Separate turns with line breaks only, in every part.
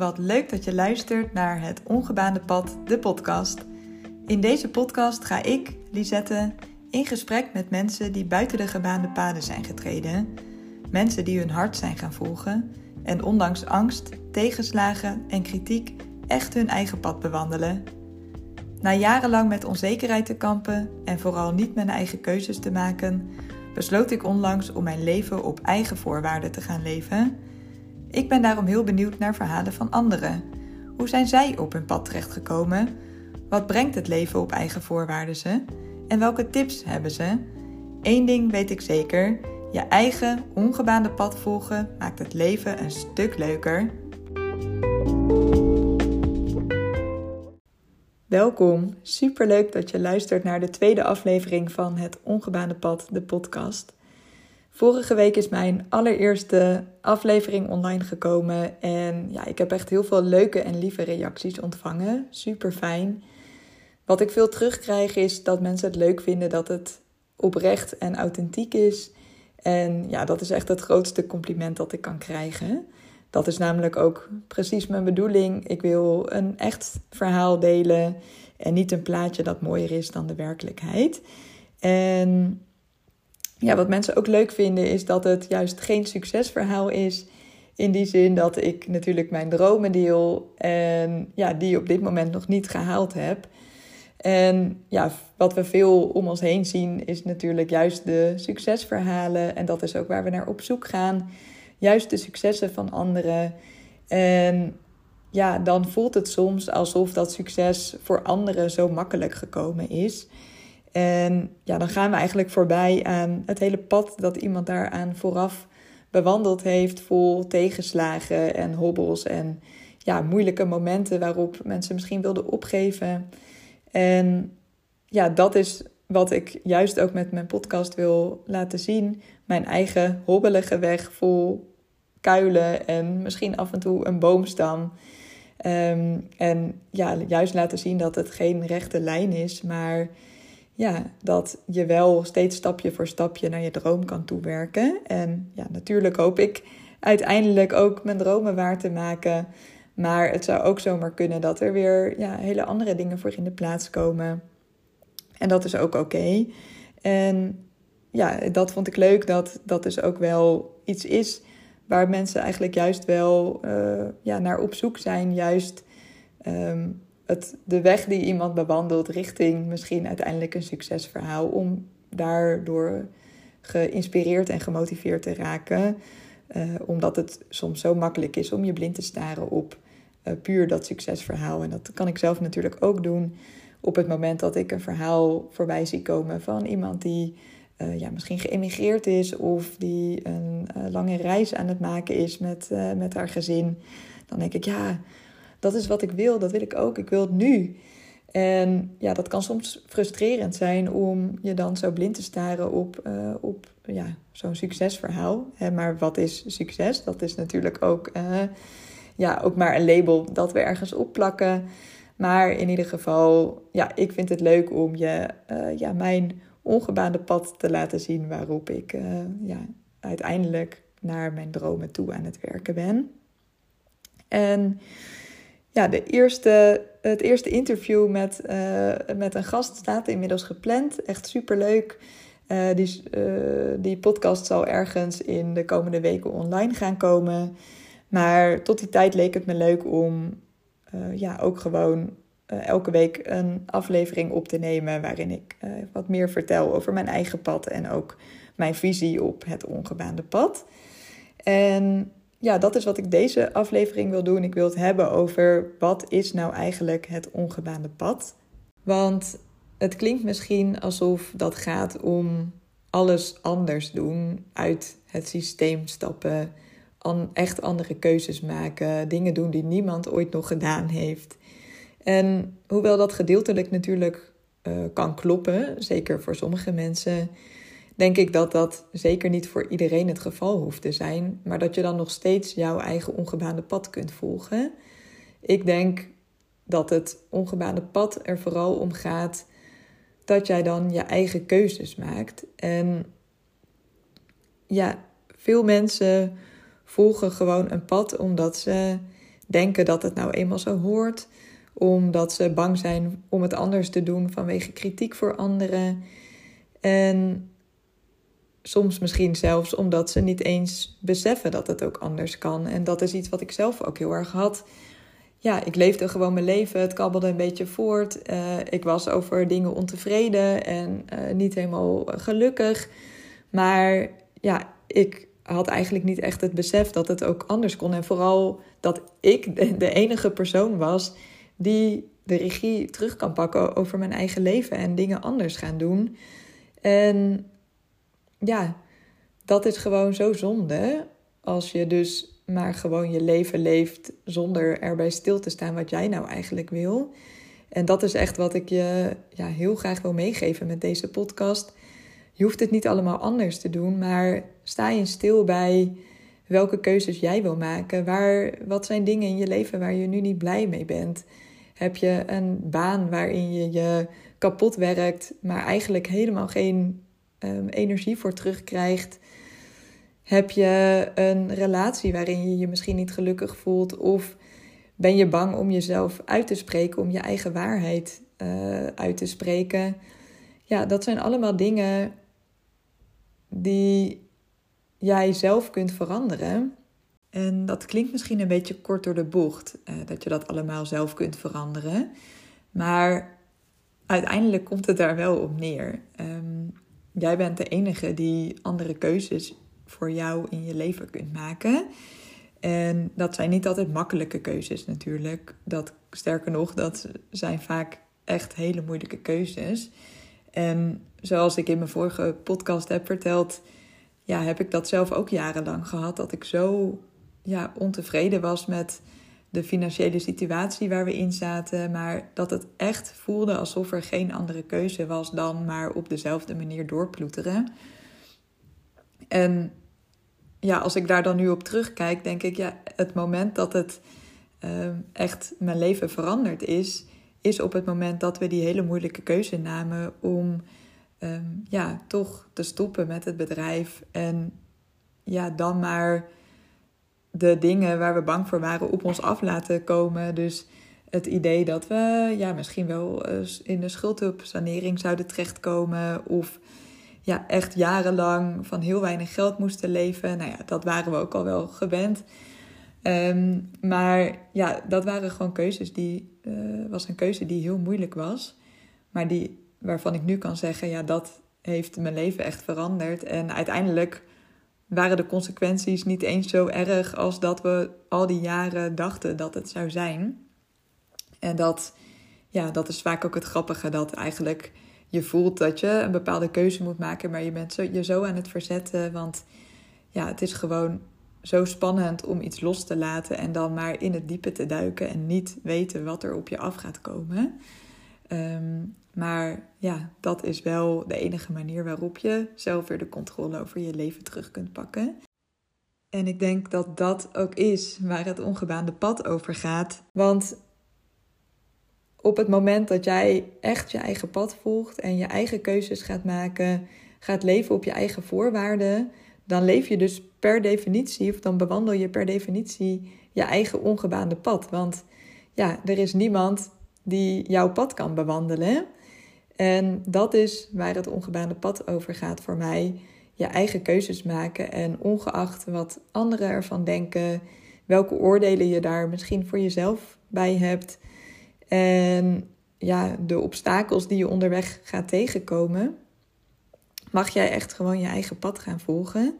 wat leuk dat je luistert naar het Ongebaande Pad, de podcast. In deze podcast ga ik, Lisette, in gesprek met mensen die buiten de gebaande paden zijn getreden. Mensen die hun hart zijn gaan volgen en ondanks angst, tegenslagen en kritiek echt hun eigen pad bewandelen. Na jarenlang met onzekerheid te kampen en vooral niet mijn eigen keuzes te maken, besloot ik onlangs om mijn leven op eigen voorwaarden te gaan leven. Ik ben daarom heel benieuwd naar verhalen van anderen. Hoe zijn zij op hun pad terechtgekomen? Wat brengt het leven op eigen voorwaarden ze? En welke tips hebben ze? Eén ding weet ik zeker: je eigen ongebaande pad volgen maakt het leven een stuk leuker. Welkom, superleuk dat je luistert naar de tweede aflevering van het Ongebaande Pad, de podcast. Vorige week is mijn allereerste aflevering online gekomen en ja, ik heb echt heel veel leuke en lieve reacties ontvangen. Super fijn. Wat ik veel terugkrijg is dat mensen het leuk vinden dat het oprecht en authentiek is. En ja, dat is echt het grootste compliment dat ik kan krijgen. Dat is namelijk ook precies mijn bedoeling. Ik wil een echt verhaal delen en niet een plaatje dat mooier is dan de werkelijkheid. En ja, wat mensen ook leuk vinden is dat het juist geen succesverhaal is. In die zin dat ik natuurlijk mijn dromen deel en ja, die op dit moment nog niet gehaald heb. En ja, wat we veel om ons heen zien is natuurlijk juist de succesverhalen. En dat is ook waar we naar op zoek gaan. Juist de successen van anderen. En ja, dan voelt het soms alsof dat succes voor anderen zo makkelijk gekomen is. En ja, dan gaan we eigenlijk voorbij aan het hele pad dat iemand daaraan vooraf bewandeld heeft, vol tegenslagen en hobbels en ja, moeilijke momenten waarop mensen misschien wilden opgeven. En ja, dat is wat ik juist ook met mijn podcast wil laten zien. Mijn eigen hobbelige weg vol kuilen en misschien af en toe een boomstam. Ehm, en ja, juist laten zien dat het geen rechte lijn is, maar ja, dat je wel steeds stapje voor stapje naar je droom kan toewerken. En ja, natuurlijk hoop ik uiteindelijk ook mijn dromen waar te maken. Maar het zou ook zomaar kunnen dat er weer ja, hele andere dingen voor in de plaats komen. En dat is ook oké. En ja, dat vond ik leuk dat dat dus ook wel iets is waar mensen eigenlijk juist wel uh, ja, naar op zoek zijn. Juist um, het, de weg die iemand bewandelt richting misschien uiteindelijk een succesverhaal. Om daardoor geïnspireerd en gemotiveerd te raken. Uh, omdat het soms zo makkelijk is om je blind te staren op uh, puur dat succesverhaal. En dat kan ik zelf natuurlijk ook doen op het moment dat ik een verhaal voorbij zie komen van iemand die uh, ja, misschien geëmigreerd is of die een lange reis aan het maken is met, met haar gezin. Dan denk ik, ja, dat is wat ik wil, dat wil ik ook, ik wil het nu. En ja, dat kan soms frustrerend zijn om je dan zo blind te staren op, uh, op ja, zo'n succesverhaal. Maar wat is succes? Dat is natuurlijk ook, uh, ja, ook maar een label dat we ergens opplakken. Maar in ieder geval, ja, ik vind het leuk om je uh, ja, mijn ongebaande pad te laten zien waarop ik ja, uiteindelijk naar mijn dromen toe aan het werken ben. En ja, de eerste, het eerste interview met, uh, met een gast staat inmiddels gepland. Echt superleuk. Uh, die, uh, die podcast zal ergens in de komende weken online gaan komen. Maar tot die tijd leek het me leuk om ja, ook gewoon elke week een aflevering op te nemen. waarin ik wat meer vertel over mijn eigen pad en ook mijn visie op het ongebaande pad. En ja, dat is wat ik deze aflevering wil doen. Ik wil het hebben over wat is nou eigenlijk het ongebaande pad. Want het klinkt misschien alsof dat gaat om alles anders doen, uit het systeem stappen, echt andere keuzes maken, dingen doen die niemand ooit nog gedaan heeft. En hoewel dat gedeeltelijk natuurlijk uh, kan kloppen, zeker voor sommige mensen, denk ik dat dat zeker niet voor iedereen het geval hoeft te zijn, maar dat je dan nog steeds jouw eigen ongebaande pad kunt volgen. Ik denk dat het ongebaande pad er vooral om gaat dat jij dan je eigen keuzes maakt. En ja, veel mensen volgen gewoon een pad omdat ze denken dat het nou eenmaal zo hoort, omdat ze bang zijn om het anders te doen vanwege kritiek voor anderen. En soms misschien zelfs omdat ze niet eens beseffen dat het ook anders kan. En dat is iets wat ik zelf ook heel erg had. Ja, ik leefde gewoon mijn leven, het kabbelde een beetje voort. Uh, ik was over dingen ontevreden en uh, niet helemaal gelukkig. Maar ja, ik had eigenlijk niet echt het besef dat het ook anders kon. En vooral dat ik de, enige persoon was die de regie terug kan pakken over mijn eigen leven en dingen anders gaan doen. En ja, dat is gewoon zo zonde. Als je dus maar gewoon je leven leeft zonder erbij stil te staan wat jij nou eigenlijk wil. En dat is echt wat ik je ja, heel graag wil meegeven met deze podcast. Je hoeft het niet allemaal anders te doen, maar sta je stil bij welke keuzes jij wil maken. Waar, wat zijn dingen in je leven waar je nu niet blij mee bent? Heb je een baan waarin je je kapot werkt, maar eigenlijk helemaal geen um, energie voor terugkrijgt? Heb je een relatie waarin je je misschien niet gelukkig voelt? Of ben je bang om jezelf uit te spreken, om je eigen waarheid uh, uit te spreken? Ja, dat zijn allemaal dingen die jij zelf kunt veranderen. En dat klinkt misschien een beetje kort door de bocht, uh, dat je dat allemaal zelf kunt veranderen. Maar uiteindelijk komt het daar wel op neer. Um, jij bent de enige die andere keuzes voor jou in je leven kunt maken. En dat zijn niet altijd makkelijke keuzes natuurlijk. Dat, sterker nog, dat zijn vaak echt hele moeilijke keuzes. En zoals ik in mijn vorige podcast heb verteld, ja, heb ik dat zelf ook jarenlang gehad. Dat ik zo ja, ontevreden was met de financiële situatie waar we in zaten. Maar dat het echt voelde alsof er geen andere keuze was dan maar op dezelfde manier doorploeteren. En ja, als ik daar dan nu op terugkijk, denk ik, ja, het moment dat het uh, echt mijn leven veranderd is, is op het moment dat we die hele moeilijke keuze namen om um, ja, toch te stoppen met het bedrijf. En ja, dan maar de dingen waar we bang voor waren op ons af laten komen. Dus het idee dat we ja, misschien wel in de schuldhulpsanering zouden terechtkomen. Of ja, echt jarenlang van heel weinig geld moesten leven. Nou ja, dat waren we ook al wel gewend. Um, maar ja, dat waren gewoon keuzes die, uh, was een keuze die heel moeilijk was. Maar die, waarvan ik nu kan zeggen, ja, dat heeft mijn leven echt veranderd. En uiteindelijk waren de consequenties niet eens zo erg als dat we al die jaren dachten dat het zou zijn. En dat, ja, dat is vaak ook het grappige, dat eigenlijk je voelt dat je een bepaalde keuze moet maken, maar je bent zo, je zo aan het verzetten. Want ja, het is gewoon zo spannend om iets los te laten en dan maar in het diepe te duiken en niet weten wat er op je af gaat komen. Ehm, maar ja, dat is wel de enige manier waarop je zelf weer de controle over je leven terug kunt pakken. En ik denk dat dat ook is waar het ongebaande pad over gaat. Want op het moment dat jij echt je eigen pad volgt en je eigen keuzes gaat maken, gaat leven op je eigen voorwaarden, dan leef je dus per definitie, of dan bewandel je per definitie je eigen ongebaande pad. Want ja, er is niemand die jouw pad kan bewandelen. En dat is waar het ongebaande pad over gaat voor mij. Je eigen keuzes maken en ongeacht wat anderen ervan denken, welke oordelen je daar misschien voor jezelf bij hebt. En ja, de obstakels die je onderweg gaat tegenkomen, mag jij echt gewoon je eigen pad gaan volgen.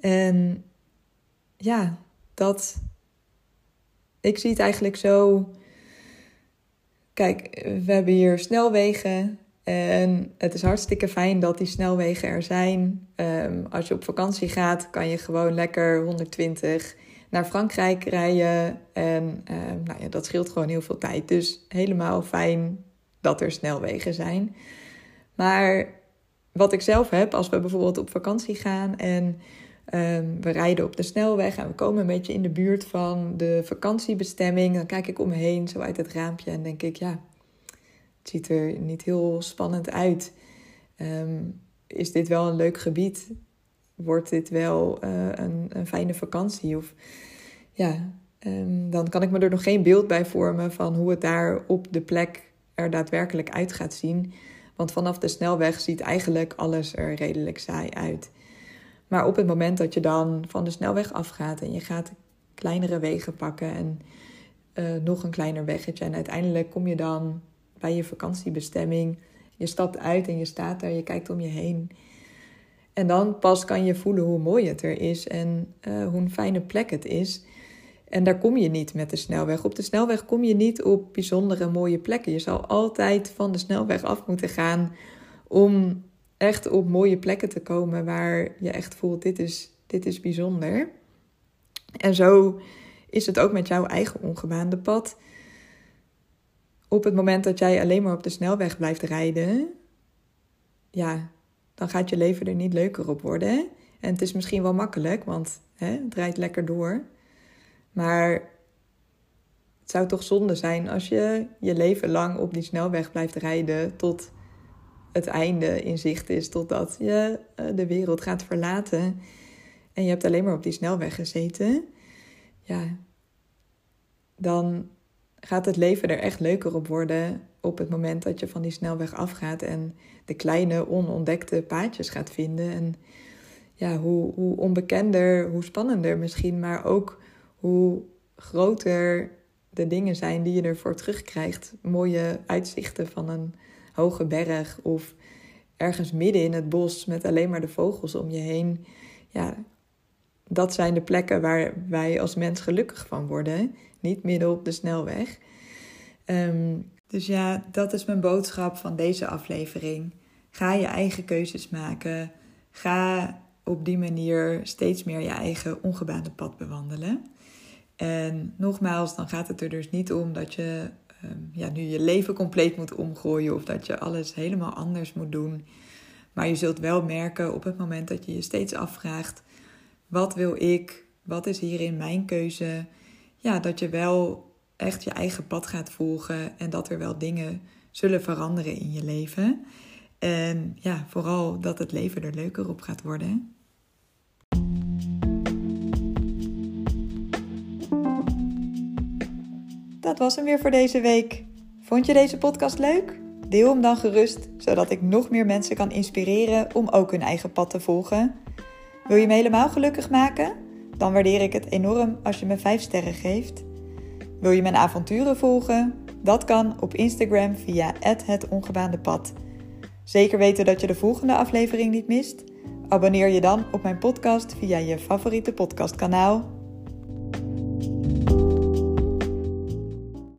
En ja, dat. Ik zie het eigenlijk zo. Kijk, we hebben hier snelwegen. En het is hartstikke fijn dat die snelwegen er zijn. Um, als je op vakantie gaat, kan je gewoon lekker 120 naar Frankrijk rijden. En uh, nou ja, dat scheelt gewoon heel veel tijd. Dus helemaal fijn dat er snelwegen zijn. Maar wat ik zelf heb, als we bijvoorbeeld op vakantie gaan en um, we rijden op de snelweg en we komen een beetje in de buurt van de vakantiebestemming, dan kijk ik om me heen, zo uit het raampje, en denk ik, ja, het ziet er niet heel spannend uit. Um, is dit wel een leuk gebied? wordt dit wel uh, een, een, fijne vakantie? Of ja, ehm, dan kan ik me er nog geen beeld bij vormen van hoe het daar op de plek er daadwerkelijk uit gaat zien. Want vanaf de snelweg ziet eigenlijk alles er redelijk saai uit. Maar op het moment dat je dan van de snelweg afgaat en je gaat kleinere wegen pakken en uh, nog een kleiner weggetje. En uiteindelijk kom je dan bij je vakantiebestemming. Je stapt uit en je staat daar, je kijkt om je heen. En dan pas kan je voelen hoe mooi het er is en uh, hoe een fijne plek het is. En daar kom je niet met de snelweg. Op de snelweg kom je niet op bijzondere mooie plekken. Je zal altijd van de snelweg af moeten gaan om echt op mooie plekken te komen waar je echt voelt: dit is, dit is bijzonder. En zo is het ook met jouw eigen ongebaande pad. Op het moment dat jij alleen maar op de snelweg blijft rijden, ja, dan gaat je leven er niet leuker op worden. En het is misschien wel makkelijk, want hè, het rijdt lekker door. Maar het zou toch zonde zijn als je je leven lang op die snelweg blijft rijden tot het einde in zicht is, totdat je eh, de wereld gaat verlaten. En je hebt alleen maar op die snelweg gezeten. Ja, dan gaat het leven er echt leuker op worden op het moment dat je van die snelweg afgaat en de kleine onontdekte paadjes gaat vinden. En ja, hoe, hoe onbekender, hoe spannender misschien, maar ook hoe groter de dingen zijn die je ervoor terugkrijgt. Mooie uitzichten van een hoge berg of ergens midden in het bos met alleen maar de vogels om je heen. Ja, dat zijn de plekken waar wij als mens gelukkig van worden. Niet midden op de snelweg. Ehm, dus ja, dat is mijn boodschap van deze aflevering. Ga je eigen keuzes maken. Ga op die manier steeds meer je eigen ongebaande pad bewandelen. En nogmaals, dan gaat het er dus niet om dat je ja, nu je leven compleet moet omgooien of dat je alles helemaal anders moet doen. Maar je zult wel merken op het moment dat je je steeds afvraagt: wat wil ik? Wat is hierin mijn keuze? Ja, dat je wel echt je eigen pad gaat volgen en dat er wel dingen zullen veranderen in je leven. En ja, vooral dat het leven er leuker op gaat worden. Dat was hem weer voor deze week. Vond je deze podcast leuk? Deel hem dan gerust, zodat ik nog meer mensen kan inspireren om ook hun eigen pad te volgen. Wil je me helemaal gelukkig maken? Dan waardeer ik het enorm als je me 5 sterren geeft. Wil je mijn avonturen volgen? Dat kan op Instagram via het ongebaande pad. Zeker weten dat je de volgende aflevering niet mist? Abonneer je dan op mijn podcast via je favoriete podcastkanaal